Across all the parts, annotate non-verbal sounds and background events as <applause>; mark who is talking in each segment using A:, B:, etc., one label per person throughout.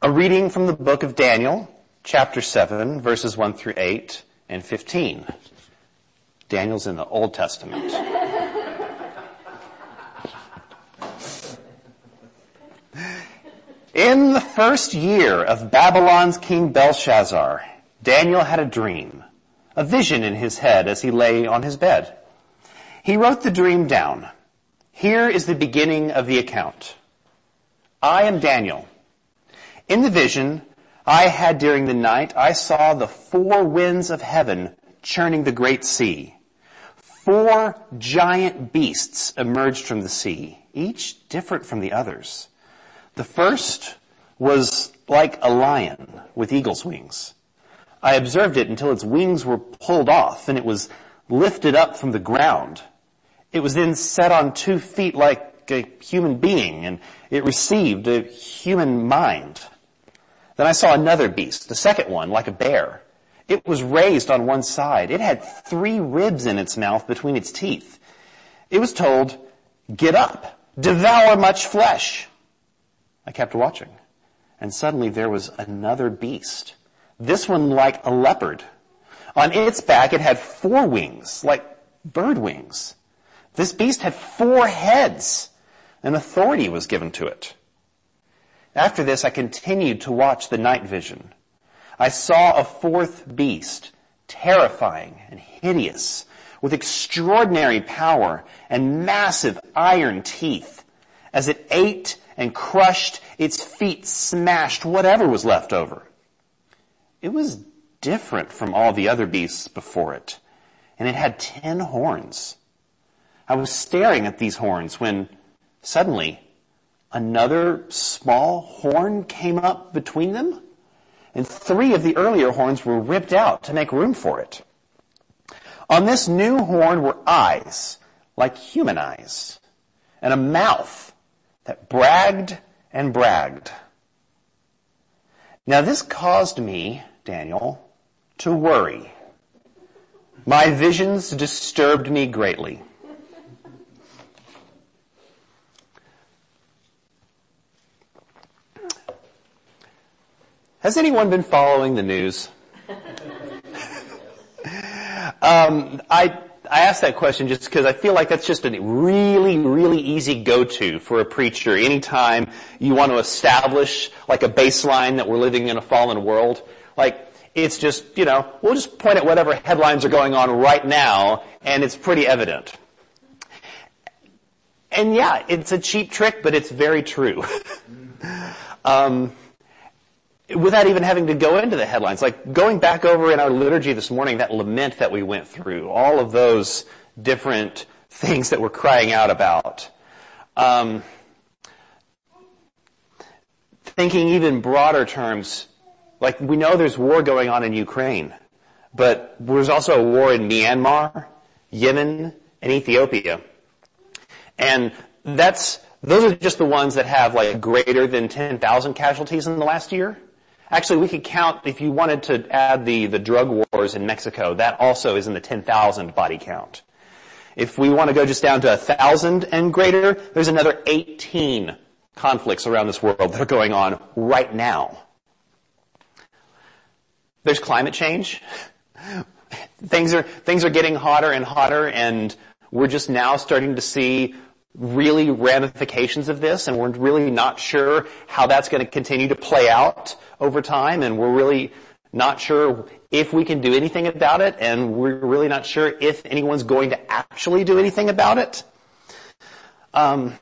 A: A reading from the book of Daniel, chapter 7, verses 1 through 8 and 15. Daniel's in the Old Testament. In the first year of Babylon's king Belshazzar, Daniel had a dream, a vision in his head as he lay on his bed. He wrote the dream down. Here is the beginning of the account. I am Daniel. In the vision I had during the night, I saw the four winds of heaven churning the great sea. Four giant beasts emerged from the sea, each different from the others. The first was like a lion with eagle's wings. I observed it until its wings were pulled off and it was lifted up from the ground. It was then set on two feet like a human being and it received a human mind. Then I saw another beast, the second one, like a bear. It was raised on one side. It had three ribs in its mouth between its teeth. It was told, get up, devour much flesh. I kept watching. And suddenly there was another beast. This one like a leopard. On its back it had four wings, like bird wings. This beast had four heads, and authority was given to it. After this, I continued to watch the night vision. I saw a fourth beast, terrifying and hideous, with extraordinary power and massive iron teeth. As it ate and crushed, its feet smashed whatever was left over. It was different from all the other beasts before it, and it had ten horns. I was staring at these horns when suddenly another small horn came up between them, and three of the earlier horns were ripped out to make room for it. On this new horn were eyes, like human eyes, and a mouth that bragged and bragged. Now this caused me, Daniel, to worry. My visions disturbed me greatly. Has anyone been following the news? um, I I ask that question just because I feel like that's just a really, really easy go-to for a preacher anytime you want to establish like a baseline that we're living in a fallen world. Like, it's just, you know, we'll just point at whatever headlines are going on right now and it's pretty evident. And yeah, it's a cheap trick, but it's very true. <laughs> um, without even having to go into the headlines. Like going back over in our liturgy this morning, that lament that we went through, all of those different things that we're crying out about. Um, thinking even broader terms, like we know there's war going on in Ukraine, but there's also a war in Myanmar, Yemen, and Ethiopia. And that's, those are just the ones that have like greater than 10,000 casualties in the last year. Actually, we could count, if you wanted to add the, the drug wars in Mexico, that also is in the 10,000 body count. If we want to go just down to 1,000 and greater, there's another 18 conflicts around this world that are going on right now. There's climate change. <laughs> things are, things are getting hotter and hotter and we're just now starting to see really ramifications of this and we're really not sure how that's going to continue to play out over time and we're really not sure if we can do anything about it and we're really not sure if anyone's going to actually do anything about it. Um,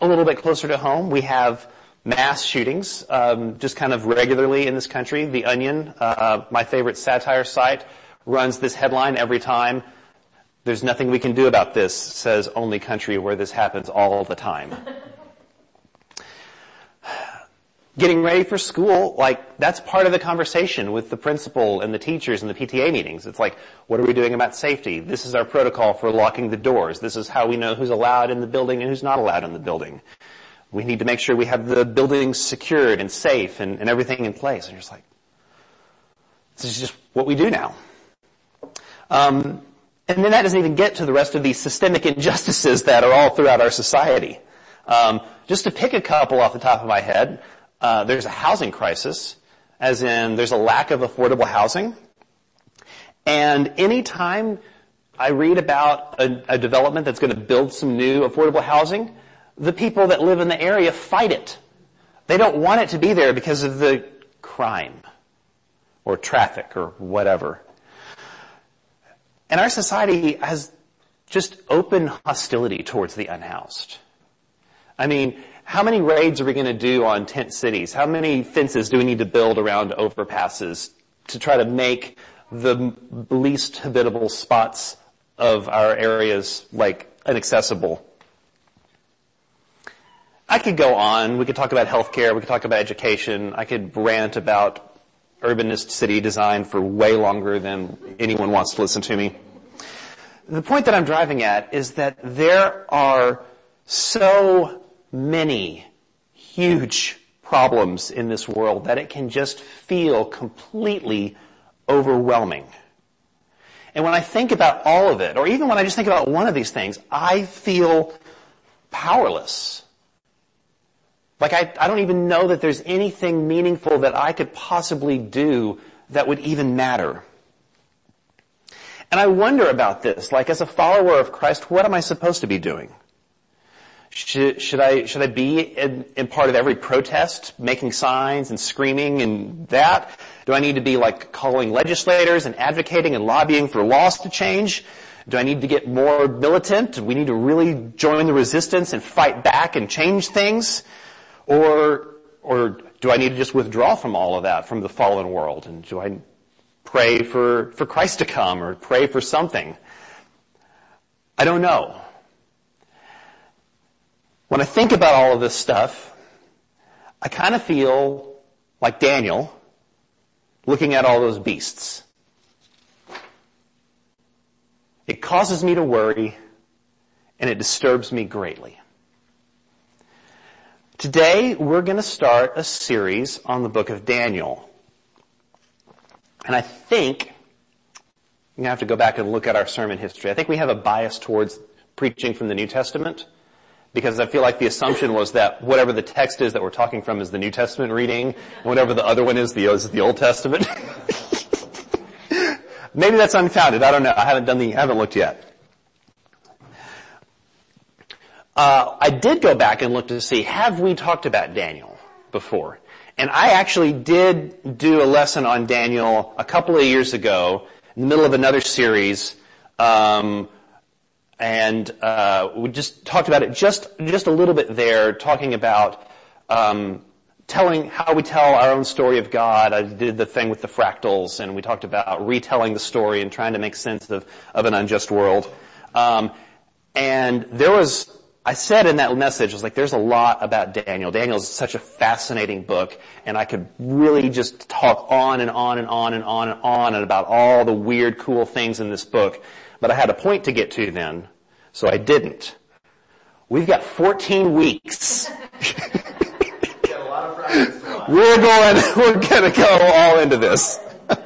A: a little bit closer to home, we have mass shootings um, just kind of regularly in this country. The Onion, uh, my favorite satire site, runs this headline every time. There's nothing we can do about this, says only country where this happens all the time. <sighs> Getting ready for school, like, that's part of the conversation with the principal and the teachers and the PTA meetings. It's like, what are we doing about safety? This is our protocol for locking the doors. This is how we know who's allowed in the building and who's not allowed in the building. We need to make sure we have the buildings secured and safe and, and everything in place. And you're just like, this is just what we do now. Um, and then that doesn't even get to the rest of these systemic injustices that are all throughout our society. Um, just to pick a couple off the top of my head, uh, there's a housing crisis, as in there's a lack of affordable housing. And anytime I read about a, a development that's going to build some new affordable housing, the people that live in the area fight it. They don't want it to be there because of the crime or traffic or whatever. And our society has just open hostility towards the unhoused. I mean, how many raids are we going to do on tent cities? How many fences do we need to build around overpasses to try to make the least habitable spots of our areas like inaccessible? I could go on. We could talk about healthcare. We could talk about education. I could rant about urbanist city design for way longer than anyone wants to listen to me. The point that I'm driving at is that there are so many huge problems in this world that it can just feel completely overwhelming. And when I think about all of it, or even when I just think about one of these things, I feel powerless. Like I, I don't even know that there's anything meaningful that I could possibly do that would even matter. And I wonder about this. Like as a follower of Christ, what am I supposed to be doing? Should, should I, should I be in, in, part of every protest, making signs and screaming and that? Do I need to be like calling legislators and advocating and lobbying for laws to change? Do I need to get more militant? Do we need to really join the resistance and fight back and change things? Or, or do I need to just withdraw from all of that, from the fallen world? And do I pray for, for Christ to come or pray for something? I don't know. When I think about all of this stuff, I kind of feel like Daniel looking at all those beasts. It causes me to worry and it disturbs me greatly. Today we're going to start a series on the book of Daniel. And I think, to have to go back and look at our sermon history. I think we have a bias towards preaching from the New Testament because I feel like the assumption was that whatever the text is that we're talking from is the New Testament reading, and whatever the other one is, the, is the Old Testament. <laughs> Maybe that's unfounded. I don't know. I haven't done the, I haven't looked yet. Uh, I did go back and look to see, have we talked about Daniel before? And I actually did do a lesson on Daniel a couple of years ago in the middle of another series um, and uh, we just talked about it just just a little bit there, talking about um, telling how we tell our own story of God. I did the thing with the fractals, and we talked about retelling the story and trying to make sense of of an unjust world. Um, and there was. I said in that message, I was like, there's a lot about Daniel. Daniel is such a fascinating book, and I could really just talk on and on and on and on and on and about all the weird, cool things in this book. But I had a point to get to then, so I didn't. We've got 14 weeks. <laughs> we're going, we're gonna go all into this. <laughs>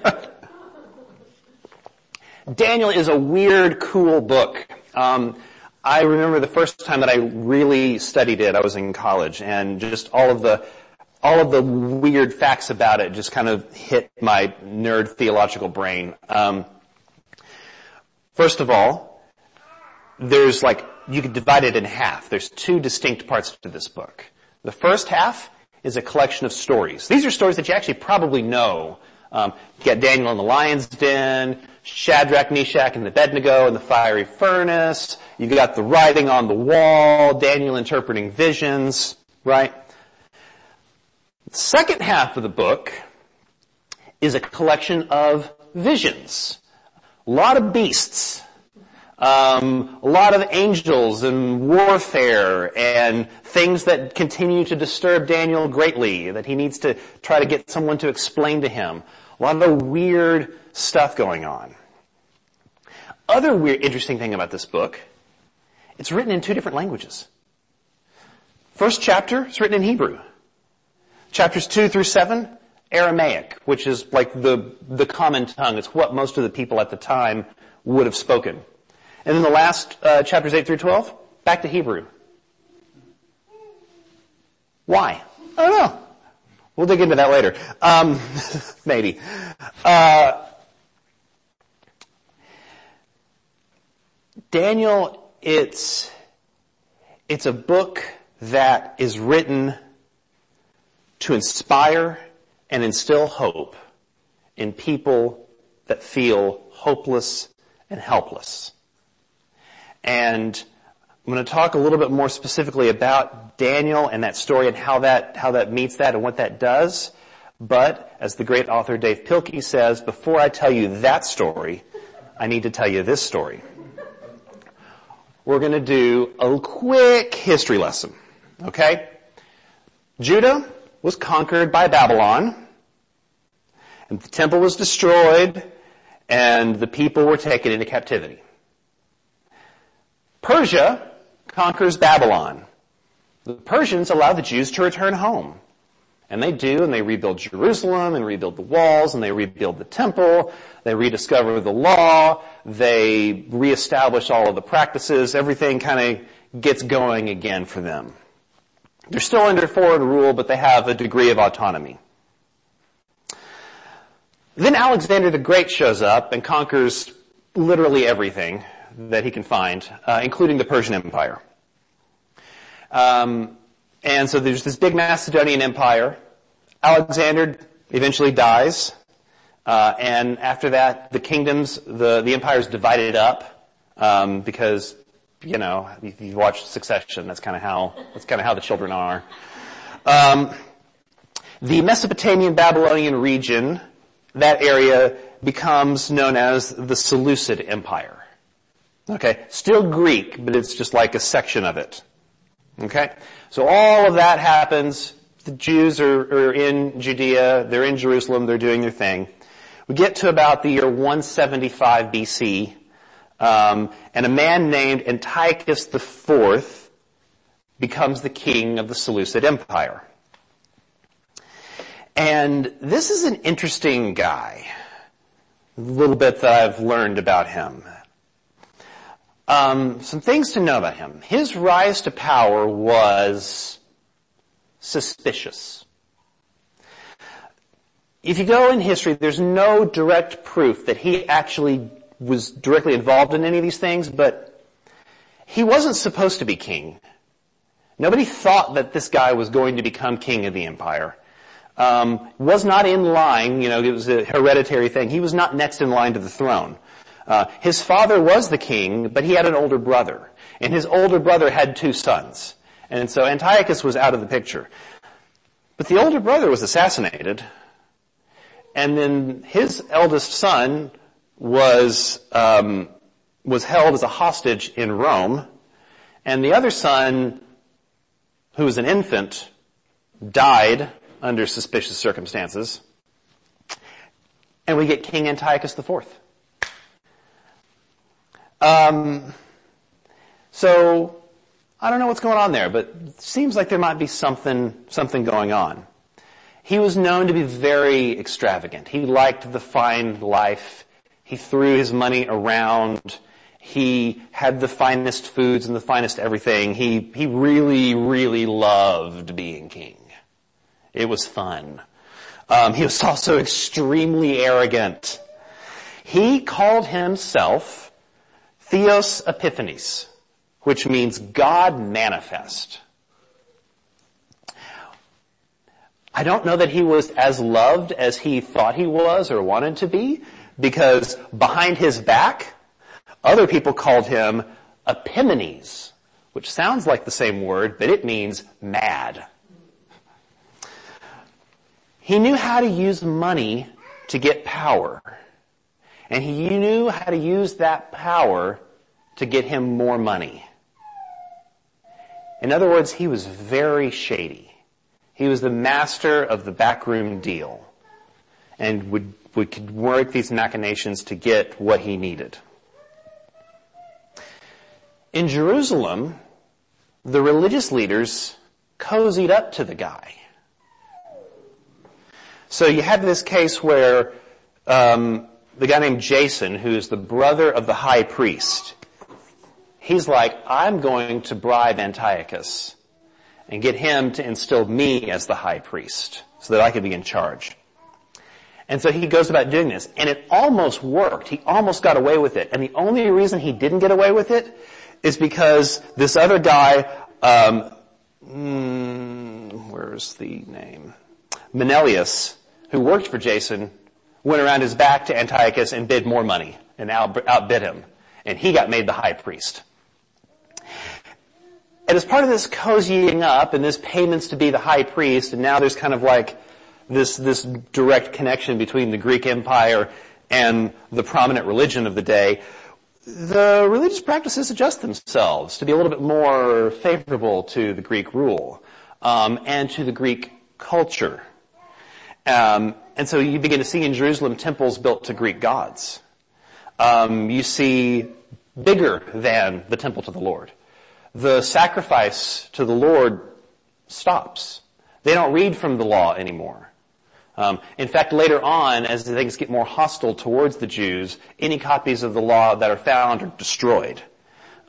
A: Daniel is a weird, cool book. Um, I remember the first time that I really studied it, I was in college, and just all of the all of the weird facts about it just kind of hit my nerd theological brain. Um, First of all, there's like, you could divide it in half. There's two distinct parts to this book. The first half is a collection of stories. These are stories that you actually probably know. Um, you got Daniel in the lion's den, Shadrach, Meshach, and Abednego in the fiery furnace. You've got the writing on the wall, Daniel interpreting visions, right? The second half of the book is a collection of visions. A lot of beasts. Um, a lot of angels and warfare and things that continue to disturb Daniel greatly that he needs to try to get someone to explain to him. A lot of weird stuff going on. Other weird, interesting thing about this book, it's written in two different languages. First chapter is written in Hebrew. Chapters two through seven, Aramaic, which is like the, the common tongue. It's what most of the people at the time would have spoken. And then the last uh, chapters 8 through 12, back to Hebrew. Why? I don't know. We'll dig into that later. Um, <laughs> maybe. Uh, Daniel, it's, it's a book that is written to inspire and instill hope in people that feel hopeless and helpless. And I'm going to talk a little bit more specifically about Daniel and that story and how that, how that meets that and what that does. But as the great author Dave Pilkey says, before I tell you that story, I need to tell you this story. We're going to do a quick history lesson. Okay? Judah was conquered by Babylon, and the temple was destroyed, and the people were taken into captivity. Persia conquers Babylon. The Persians allow the Jews to return home. And they do, and they rebuild Jerusalem, and rebuild the walls, and they rebuild the temple, they rediscover the law, they reestablish all of the practices, everything kind of gets going again for them. They're still under foreign rule, but they have a degree of autonomy. Then Alexander the Great shows up and conquers literally everything that he can find, uh, including the Persian Empire. Um, and so there's this big Macedonian empire. Alexander eventually dies, uh, and after that, the kingdoms, the the empire is divided up um, because you know if you watch Succession, that's kind of how that's kind of how the children are. Um, the Mesopotamian Babylonian region, that area becomes known as the Seleucid Empire. Okay, still Greek, but it's just like a section of it. Okay, so all of that happens. The Jews are, are in Judea, they're in Jerusalem, they're doing their thing. We get to about the year 175 BC, um, and a man named Antiochus IV becomes the king of the Seleucid Empire. And this is an interesting guy. A little bit that I've learned about him. Um, some things to know about him. His rise to power was suspicious. If you go in history, there's no direct proof that he actually was directly involved in any of these things, but he wasn't supposed to be king. Nobody thought that this guy was going to become king of the empire. Um, was not in line, you know, it was a hereditary thing. He was not next in line to the throne. Uh, his father was the king, but he had an older brother, and his older brother had two sons, and so Antiochus was out of the picture. But the older brother was assassinated, and then his eldest son was um, was held as a hostage in Rome, and the other son, who was an infant, died under suspicious circumstances, and we get King Antiochus IV. Um, so I don't know what's going on there, but it seems like there might be something something going on. He was known to be very extravagant. He liked the fine life. He threw his money around. He had the finest foods and the finest everything. He, he really, really loved being king. It was fun. Um, he was also extremely arrogant. He called himself Theos Epiphanes, which means God manifest. I don't know that he was as loved as he thought he was or wanted to be, because behind his back, other people called him Epimanes, which sounds like the same word, but it means mad. He knew how to use money to get power. And he knew how to use that power to get him more money. In other words, he was very shady. He was the master of the backroom deal and would, would work these machinations to get what he needed. In Jerusalem, the religious leaders cozied up to the guy. So you had this case where um, the guy named Jason, who is the brother of the high priest, he's like, I'm going to bribe Antiochus and get him to instill me as the high priest. so that I could be in charge. And so he goes about doing this, and it almost worked. He almost got away with it. And the only reason he didn't get away with it is because this other guy, um, mm, where's the name? Menelaus, who worked for Jason, went around his back to Antiochus and bid more money and outbid him. And he got made the high priest. And as part of this cozying up and this payments to be the high priest, and now there's kind of like this, this direct connection between the Greek Empire and the prominent religion of the day, the religious practices adjust themselves to be a little bit more favorable to the Greek rule um, and to the Greek culture. Um, and so you begin to see in Jerusalem temples built to Greek gods. Um, you see bigger than the temple to the Lord the sacrifice to the Lord stops. They don't read from the law anymore. Um, in fact, later on, as things get more hostile towards the Jews, any copies of the law that are found are destroyed,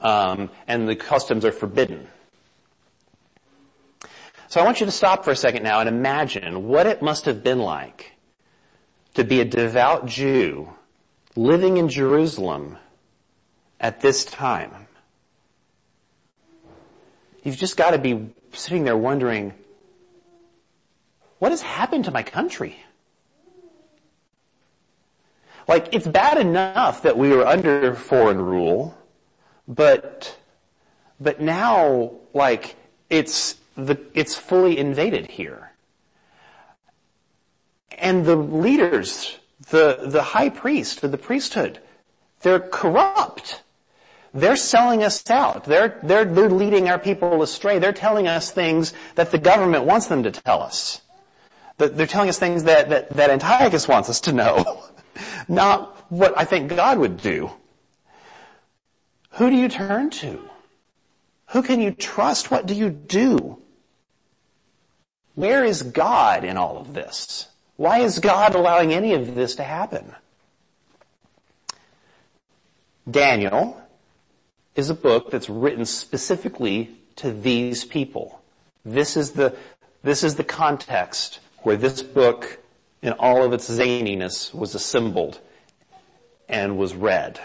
A: um, and the customs are forbidden. So I want you to stop for a second now and imagine what it must have been like to be a devout Jew living in Jerusalem at this time. You've just got to be sitting there wondering, what has happened to my country? Like, it's bad enough that we were under foreign rule, but, but now, like, it's the, it's fully invaded here. And the leaders, the, the high priest, the priesthood, they're corrupt. They're selling us out. They're, they're, they're leading our people astray. They're telling us things that the government wants them to tell us. They're telling us things that, that, that Antiochus wants us to know. <laughs> Not what I think God would do. Who do you turn to? Who can you trust? What do you do? Where is God in all of this? Why is God allowing any of this to happen? Daniel is a book that's written specifically to these people. This is the, this is the context where this book in all of its zaniness was assembled and was read.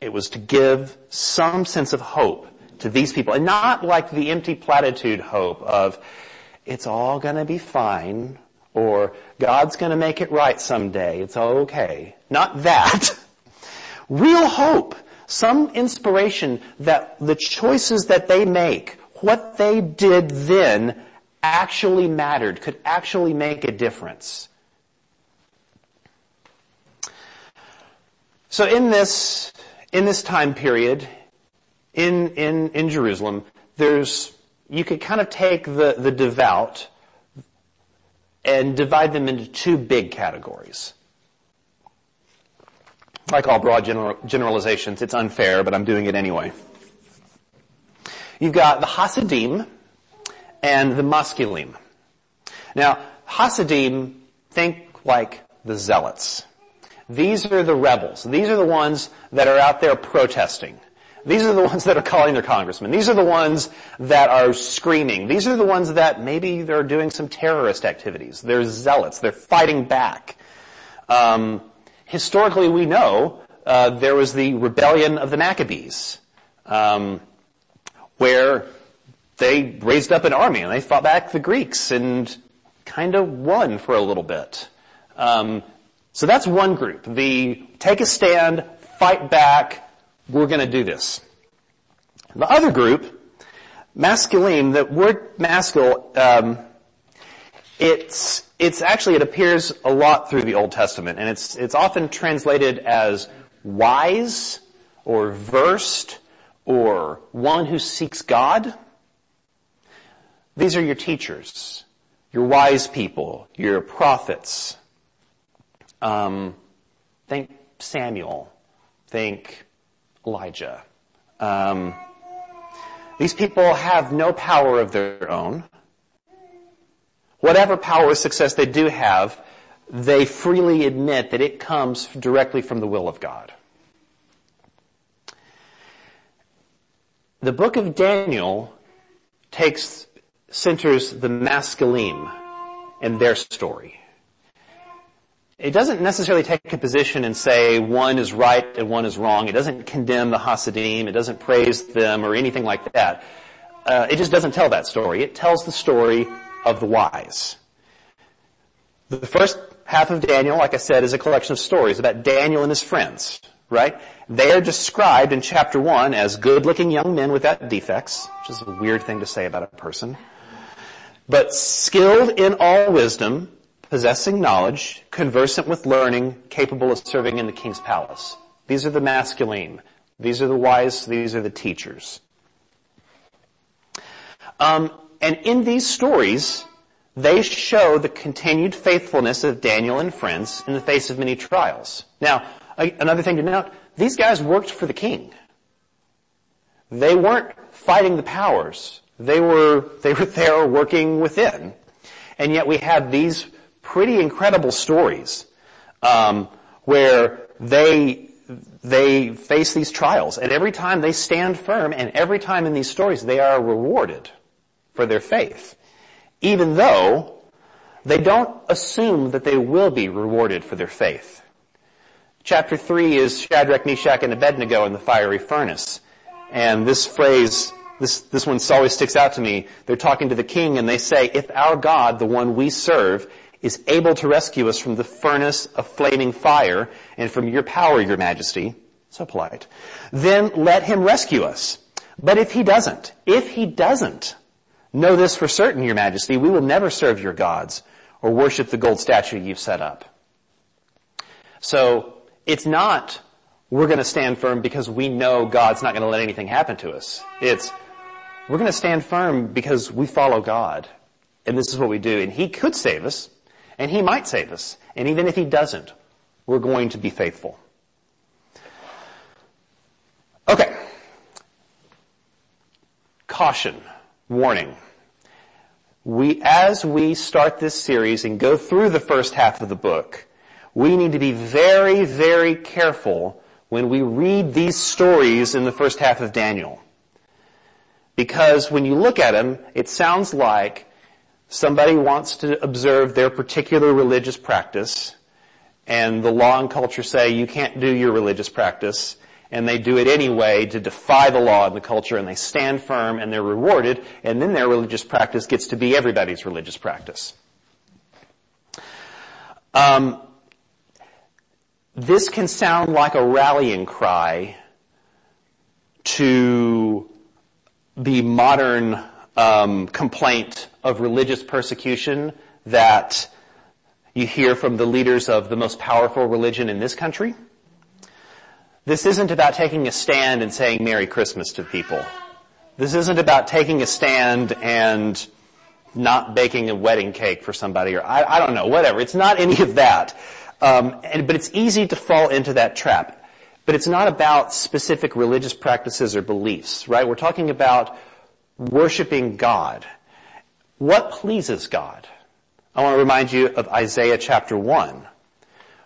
A: It was to give some sense of hope to these people and not like the empty platitude hope of it's all gonna be fine or God's gonna make it right someday. It's okay. Not that. <laughs> Real hope some inspiration that the choices that they make, what they did then actually mattered, could actually make a difference. So in this, in this time period, in, in, in Jerusalem, there's, you could kind of take the, the devout and divide them into two big categories. Like all broad general, generalizations, it's unfair, but I'm doing it anyway. You've got the Hasidim and the Maskilim. Now, Hasidim, think like the Zealots. These are the rebels. These are the ones that are out there protesting. These are the ones that are calling their congressmen. These are the ones that are screaming. These are the ones that maybe they're doing some terrorist activities. They're zealots. They're fighting back. Um, historically we know uh, there was the rebellion of the Maccabees, um, where they raised up an army and they fought back the Greeks and kind of won for a little bit. Um, so that's one group. The take a stand, fight back, we're going to do this. The other group, maskilim, the word maskilim, um, it's it's actually, it appears a lot through the Old Testament, and it's, it's often translated as wise, or versed, or one who seeks God. These are your teachers, your wise people, your prophets. Um, think Samuel. Think Elijah. Um, these people have no power of their own whatever power or success they do have, they freely admit that it comes directly from the will of God. The book of Daniel takes, centers the maskilim and their story. It doesn't necessarily take a position and say one is right and one is wrong. It doesn't condemn the Hasidim. It doesn't praise them or anything like that. Uh, it just doesn't tell that story. It tells the story of the wise. The first half of Daniel, like I said, is a collection of stories about Daniel and his friends, right? They are described in chapter one as good-looking young men without defects, which is a weird thing to say about a person, but skilled in all wisdom, possessing knowledge, conversant with learning, capable of serving in the king's palace. These are the maskilim. These are the wise. These are the teachers. Um, and in these stories, they show the continued faithfulness of Daniel and friends in the face of many trials. Now, another thing to note, these guys worked for the king. They weren't fighting the powers. They were, they were <laughs> there working within. And yet we have these pretty incredible stories, um, where they, they face these trials. And every time they stand firm and every time in these stories they are rewarded for their faith even though they don't assume that they will be rewarded for their faith. Chapter 3 is Shadrach, Meshach, and Abednego in the fiery furnace. And this phrase, this, this one always sticks out to me. They're talking to the king and they say, if our God, the one we serve, is able to rescue us from the furnace of flaming fire and from your power, your majesty, so polite, then let him rescue us. But if he doesn't, if he doesn't, Know this for certain, your majesty, we will never serve your gods or worship the gold statue you've set up. So, it's not, we're gonna stand firm because we know God's not gonna let anything happen to us. It's, we're gonna stand firm because we follow God. And this is what we do. And He could save us, and He might save us. And even if He doesn't, we're going to be faithful. Okay. Caution. Warning we, as we start this series and go through the first half of the book, we need to be very, very careful when we read these stories in the first half of Daniel. Because when you look at them, it sounds like somebody wants to observe their particular religious practice, and the law and culture say you can't do your religious practice, and they do it anyway to defy the law and the culture and they stand firm and they're rewarded and then their religious practice gets to be everybody's religious practice. Um, this can sound like a rallying cry to the modern um, complaint of religious persecution that you hear from the leaders of the most powerful religion in this country. This isn't about taking a stand and saying Merry Christmas to people. This isn't about taking a stand and not baking a wedding cake for somebody or I, I don't know, whatever. It's not any of that. Um, and, but it's easy to fall into that trap. But it's not about specific religious practices or beliefs, right? We're talking about worshiping God. What pleases God? I want to remind you of Isaiah chapter 1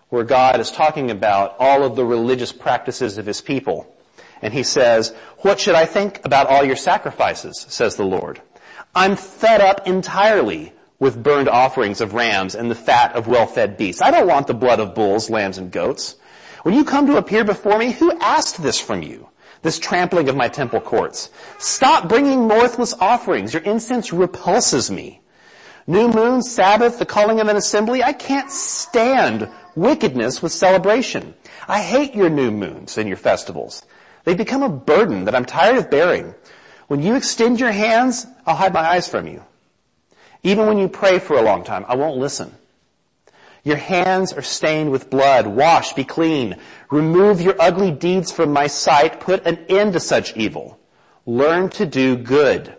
A: where God is talking about all of the religious practices of his people. And he says, what should I think about all your sacrifices, says the Lord. I'm fed up entirely with burned offerings of rams and the fat of well-fed beasts. I don't want the blood of bulls, lambs, and goats. When you come to appear before me, who asked this from you? This trampling of my temple courts. Stop bringing worthless offerings. Your incense repulses me. New moon, Sabbath, the calling of an assembly. I can't stand wickedness with celebration. I hate your new moons and your festivals. They become a burden that I'm tired of bearing. When you extend your hands, I'll hide my eyes from you. Even when you pray for a long time, I won't listen. Your hands are stained with blood. Wash, be clean. Remove your ugly deeds from my sight. Put an end to such evil. Learn to do good.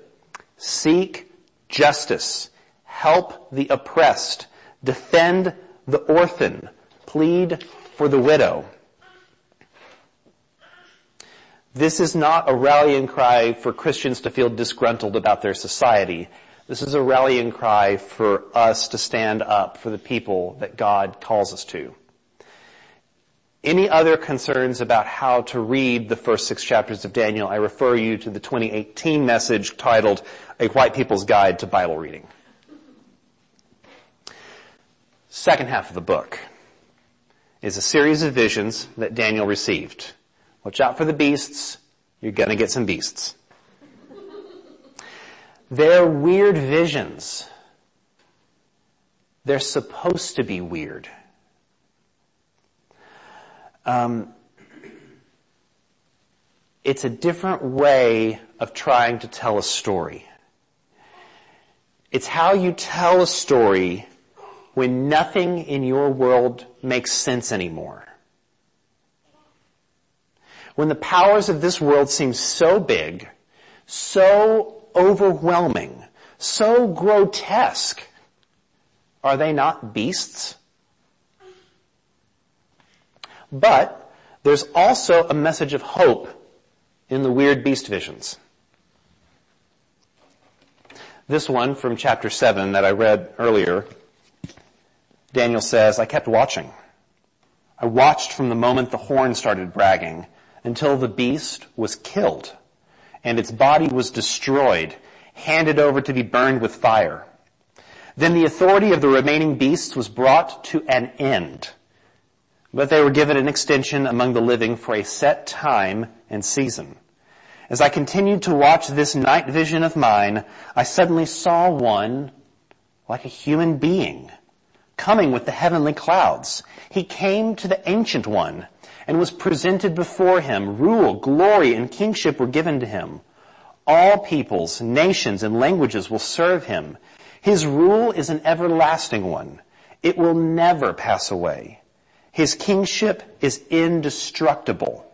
A: Seek justice. Help the oppressed. Defend the orphan plead for the widow. This is not a rallying cry for Christians to feel disgruntled about their society. This is a rallying cry for us to stand up for the people that God calls us to. Any other concerns about how to read the first six chapters of Daniel, I refer you to the 2018 message titled A White People's Guide to Bible Reading. second half of the book is a series of visions that Daniel received. Watch out for the beasts. You're gonna get some beasts. They're weird visions. They're supposed to be weird. Um, it's a different way of trying to tell a story. It's how you tell a story when nothing in your world makes sense anymore. When the powers of this world seem so big, so overwhelming, so grotesque, are they not beasts? But there's also a message of hope in the weird beast visions. This one from chapter 7 that I read earlier, Daniel says, I kept watching. I watched from the moment the horn started bragging until the beast was killed and its body was destroyed, handed over to be burned with fire. Then the authority of the remaining beasts was brought to an end, but they were given an extension among the living for a set time and season. As I continued to watch this night vision of mine, I suddenly saw one like a human being coming with the heavenly clouds. He came to the ancient one and was presented before him. Rule, glory, and kingship were given to him. All peoples, nations, and languages will serve him. His rule is an everlasting one. It will never pass away. His kingship is indestructible.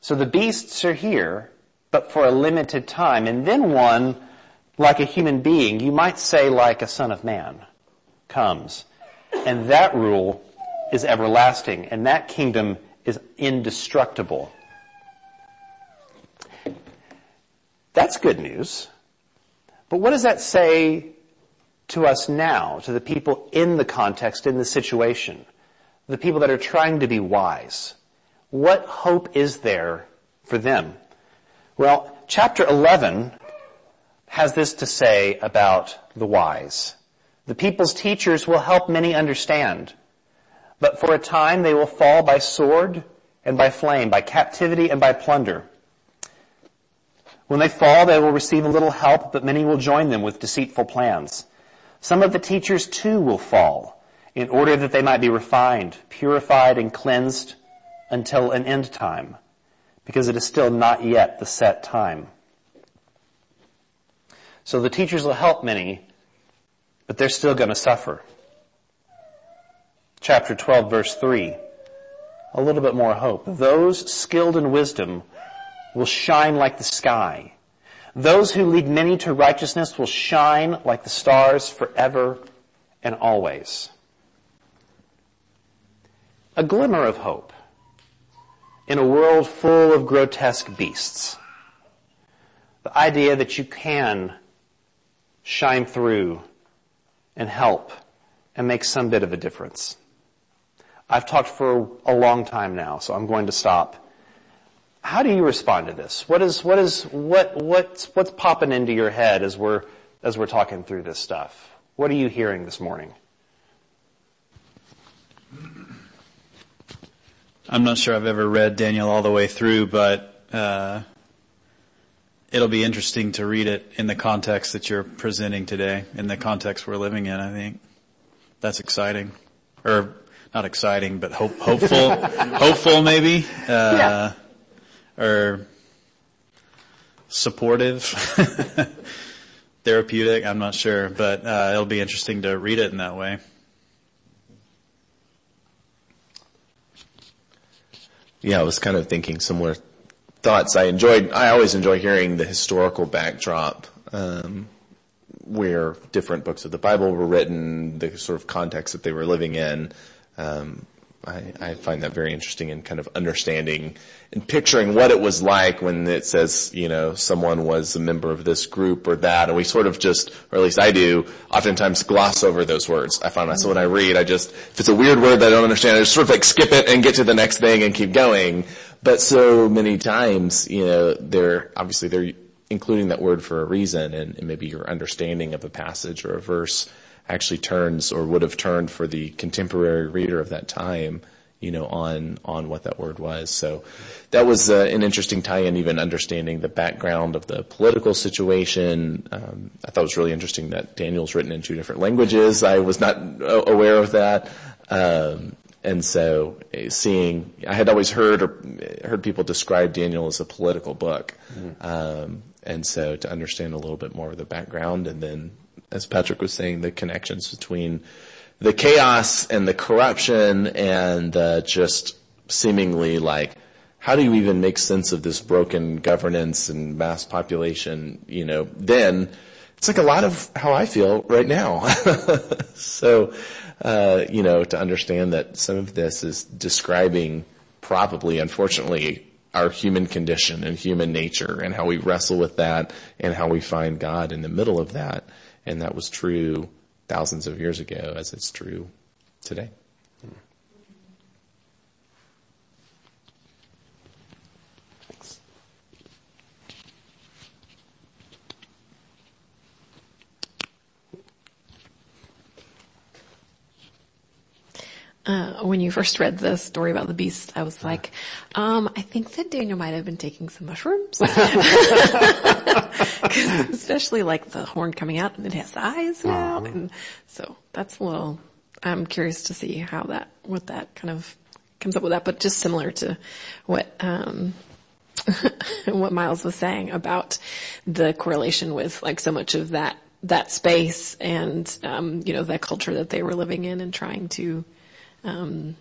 A: So the beasts are here, but for a limited time. And then one, like a human being, you might say like a son of man, comes. And that rule is everlasting, and that kingdom is indestructible. That's good news. But what does that say to us now, to the people in the context, in the situation? The people that are trying to be wise? What hope is there for them? Well, chapter 11 has this to say about the wise. The people's teachers will help many understand, but for a time they will fall by sword and by flame, by captivity and by plunder. When they fall, they will receive a little help, but many will join them with deceitful plans. Some of the teachers too will fall, in order that they might be refined, purified, and cleansed until an end time, because it is still not yet the set time. So the teachers will help many, but they're still going to suffer. Chapter 12 verse 3. A little bit more hope. Those skilled in wisdom will shine like the sky. Those who lead many to righteousness will shine like the stars forever and always. A glimmer of hope in a world full of grotesque beasts. The idea that you can shine through and help and make some bit of a difference. I've talked for a long time now, so I'm going to stop. How do you respond to this? What is, what is, what, what's, what's popping into your head as we're, as we're talking through this stuff? What are you hearing this morning?
B: I'm not sure I've ever read Daniel all the way through, but uh, it'll be interesting to read it in the context that you're presenting today, in the context we're living in. I think that's exciting, or not exciting, but hope, hopeful, <laughs> hopeful maybe. Uh, yeah or supportive, <laughs> therapeutic. I'm not sure, but uh, it'll be interesting to read it in that way.
C: Yeah, I was kind of thinking similar thoughts. I enjoyed. I always enjoy hearing the historical backdrop. Um, where different books of the Bible were written, the sort of context that they were living in. Um, I, I, find that very interesting in kind of understanding and picturing what it was like when it says, you know, someone was a member of this group or that, and we sort of just, or at least I do, oftentimes gloss over those words. I find that so when I read, I just, if it's a weird word that I don't understand, I just sort of like skip it and get to the next thing and keep going. But so many times, you know, they're, obviously they're including that word for a reason and, and maybe your understanding of a passage or a verse actually turns or would have turned for the contemporary reader of that time, you know, on, on what that word was. So that was uh, an interesting tie-in, even understanding the background of the political situation. Um, I thought it was really interesting that Daniel's written in two different languages. I was not uh, aware of that. Um, and so uh, seeing, I had always heard or heard people describe Daniel as a political book. Mm-hmm. Um, and so to understand a little bit more of the background and then, as Patrick was saying, the connections between the chaos and the corruption and uh, just seemingly like, how do you even make sense of this broken governance and mass population? You know, then it's like a lot of how I feel right now. <laughs> so, uh, you know, to understand that some of this is describing probably, unfortunately, our human condition and human nature and how we wrestle with that and how we find God in the middle of that. And that was true thousands of years ago as it's true today.
D: Uh, when you first read the story about the beast, I was like, um, I think that Daniel might have been taking some mushrooms. <laughs> <laughs> especially like the horn coming out and it has eyes now. Uh-huh. And so that's a little, I'm curious to see how that, what that kind of comes up with that, but just similar to what, um, <laughs> what Miles was saying about the correlation with like so much of that, that space and, um, you know, that culture that they were living in and trying to, um,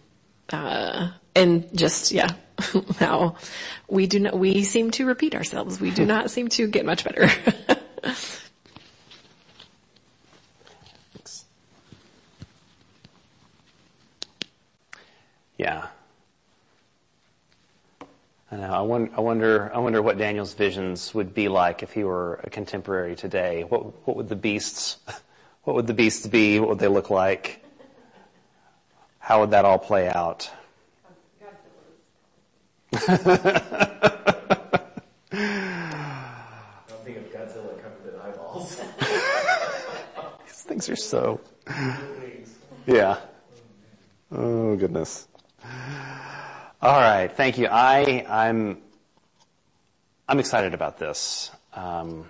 D: uh, and just, yeah, <laughs> how we do not, we seem to repeat ourselves. We do not seem to get much better. <laughs>
A: yeah. I know. I wonder, I wonder. I wonder what Daniel's visions would be like if he were a contemporary today. What What would the beasts? <laughs> What would the beasts be? What would they look like? How would that all play out?
C: I'm thinking of Godzilla covered in eyeballs. <laughs>
A: These things are so. Yeah. Oh goodness. All right. Thank you. I I'm I'm excited about this. Um,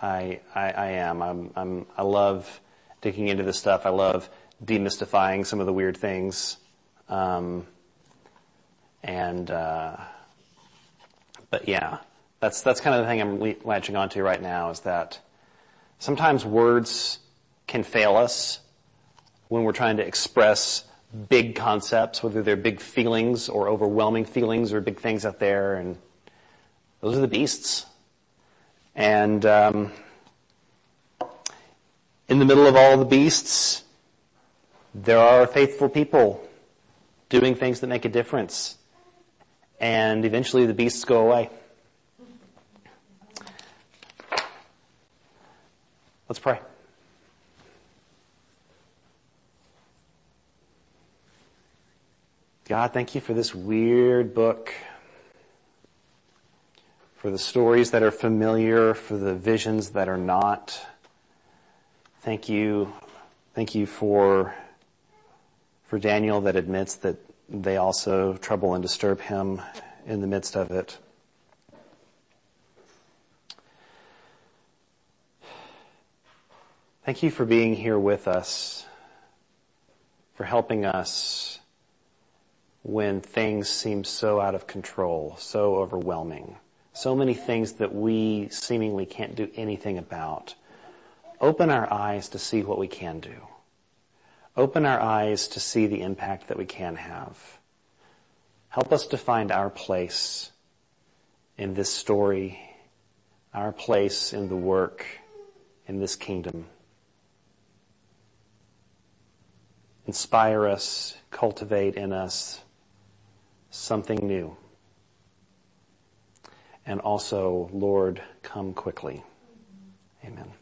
A: I, I I am. I'm I'm I love digging into this stuff. I love demystifying some of the weird things. Um, and, uh, but yeah, that's, that's kind of the thing I'm latching onto right now is that sometimes words can fail us when we're trying to express big concepts, whether they're big feelings or overwhelming feelings or big things out there, and those are the beasts. And um, in the middle of all the beasts, there are faithful people doing things that make a difference. And eventually the beasts go away. Let's pray. God, thank you for this weird book, for the stories that are familiar, for the visions that are not. Thank you, thank you for for Daniel that admits that they also trouble and disturb him in the midst of it. Thank you for being here with us, for helping us when things seem so out of control, so overwhelming, so many things that we seemingly can't do anything about. Open our eyes to see what we can do. Open our eyes to see the impact that we can have. Help us to find our place in this story, our place in the work in this kingdom. Inspire us, cultivate in us something new. And also, Lord, come quickly. Amen.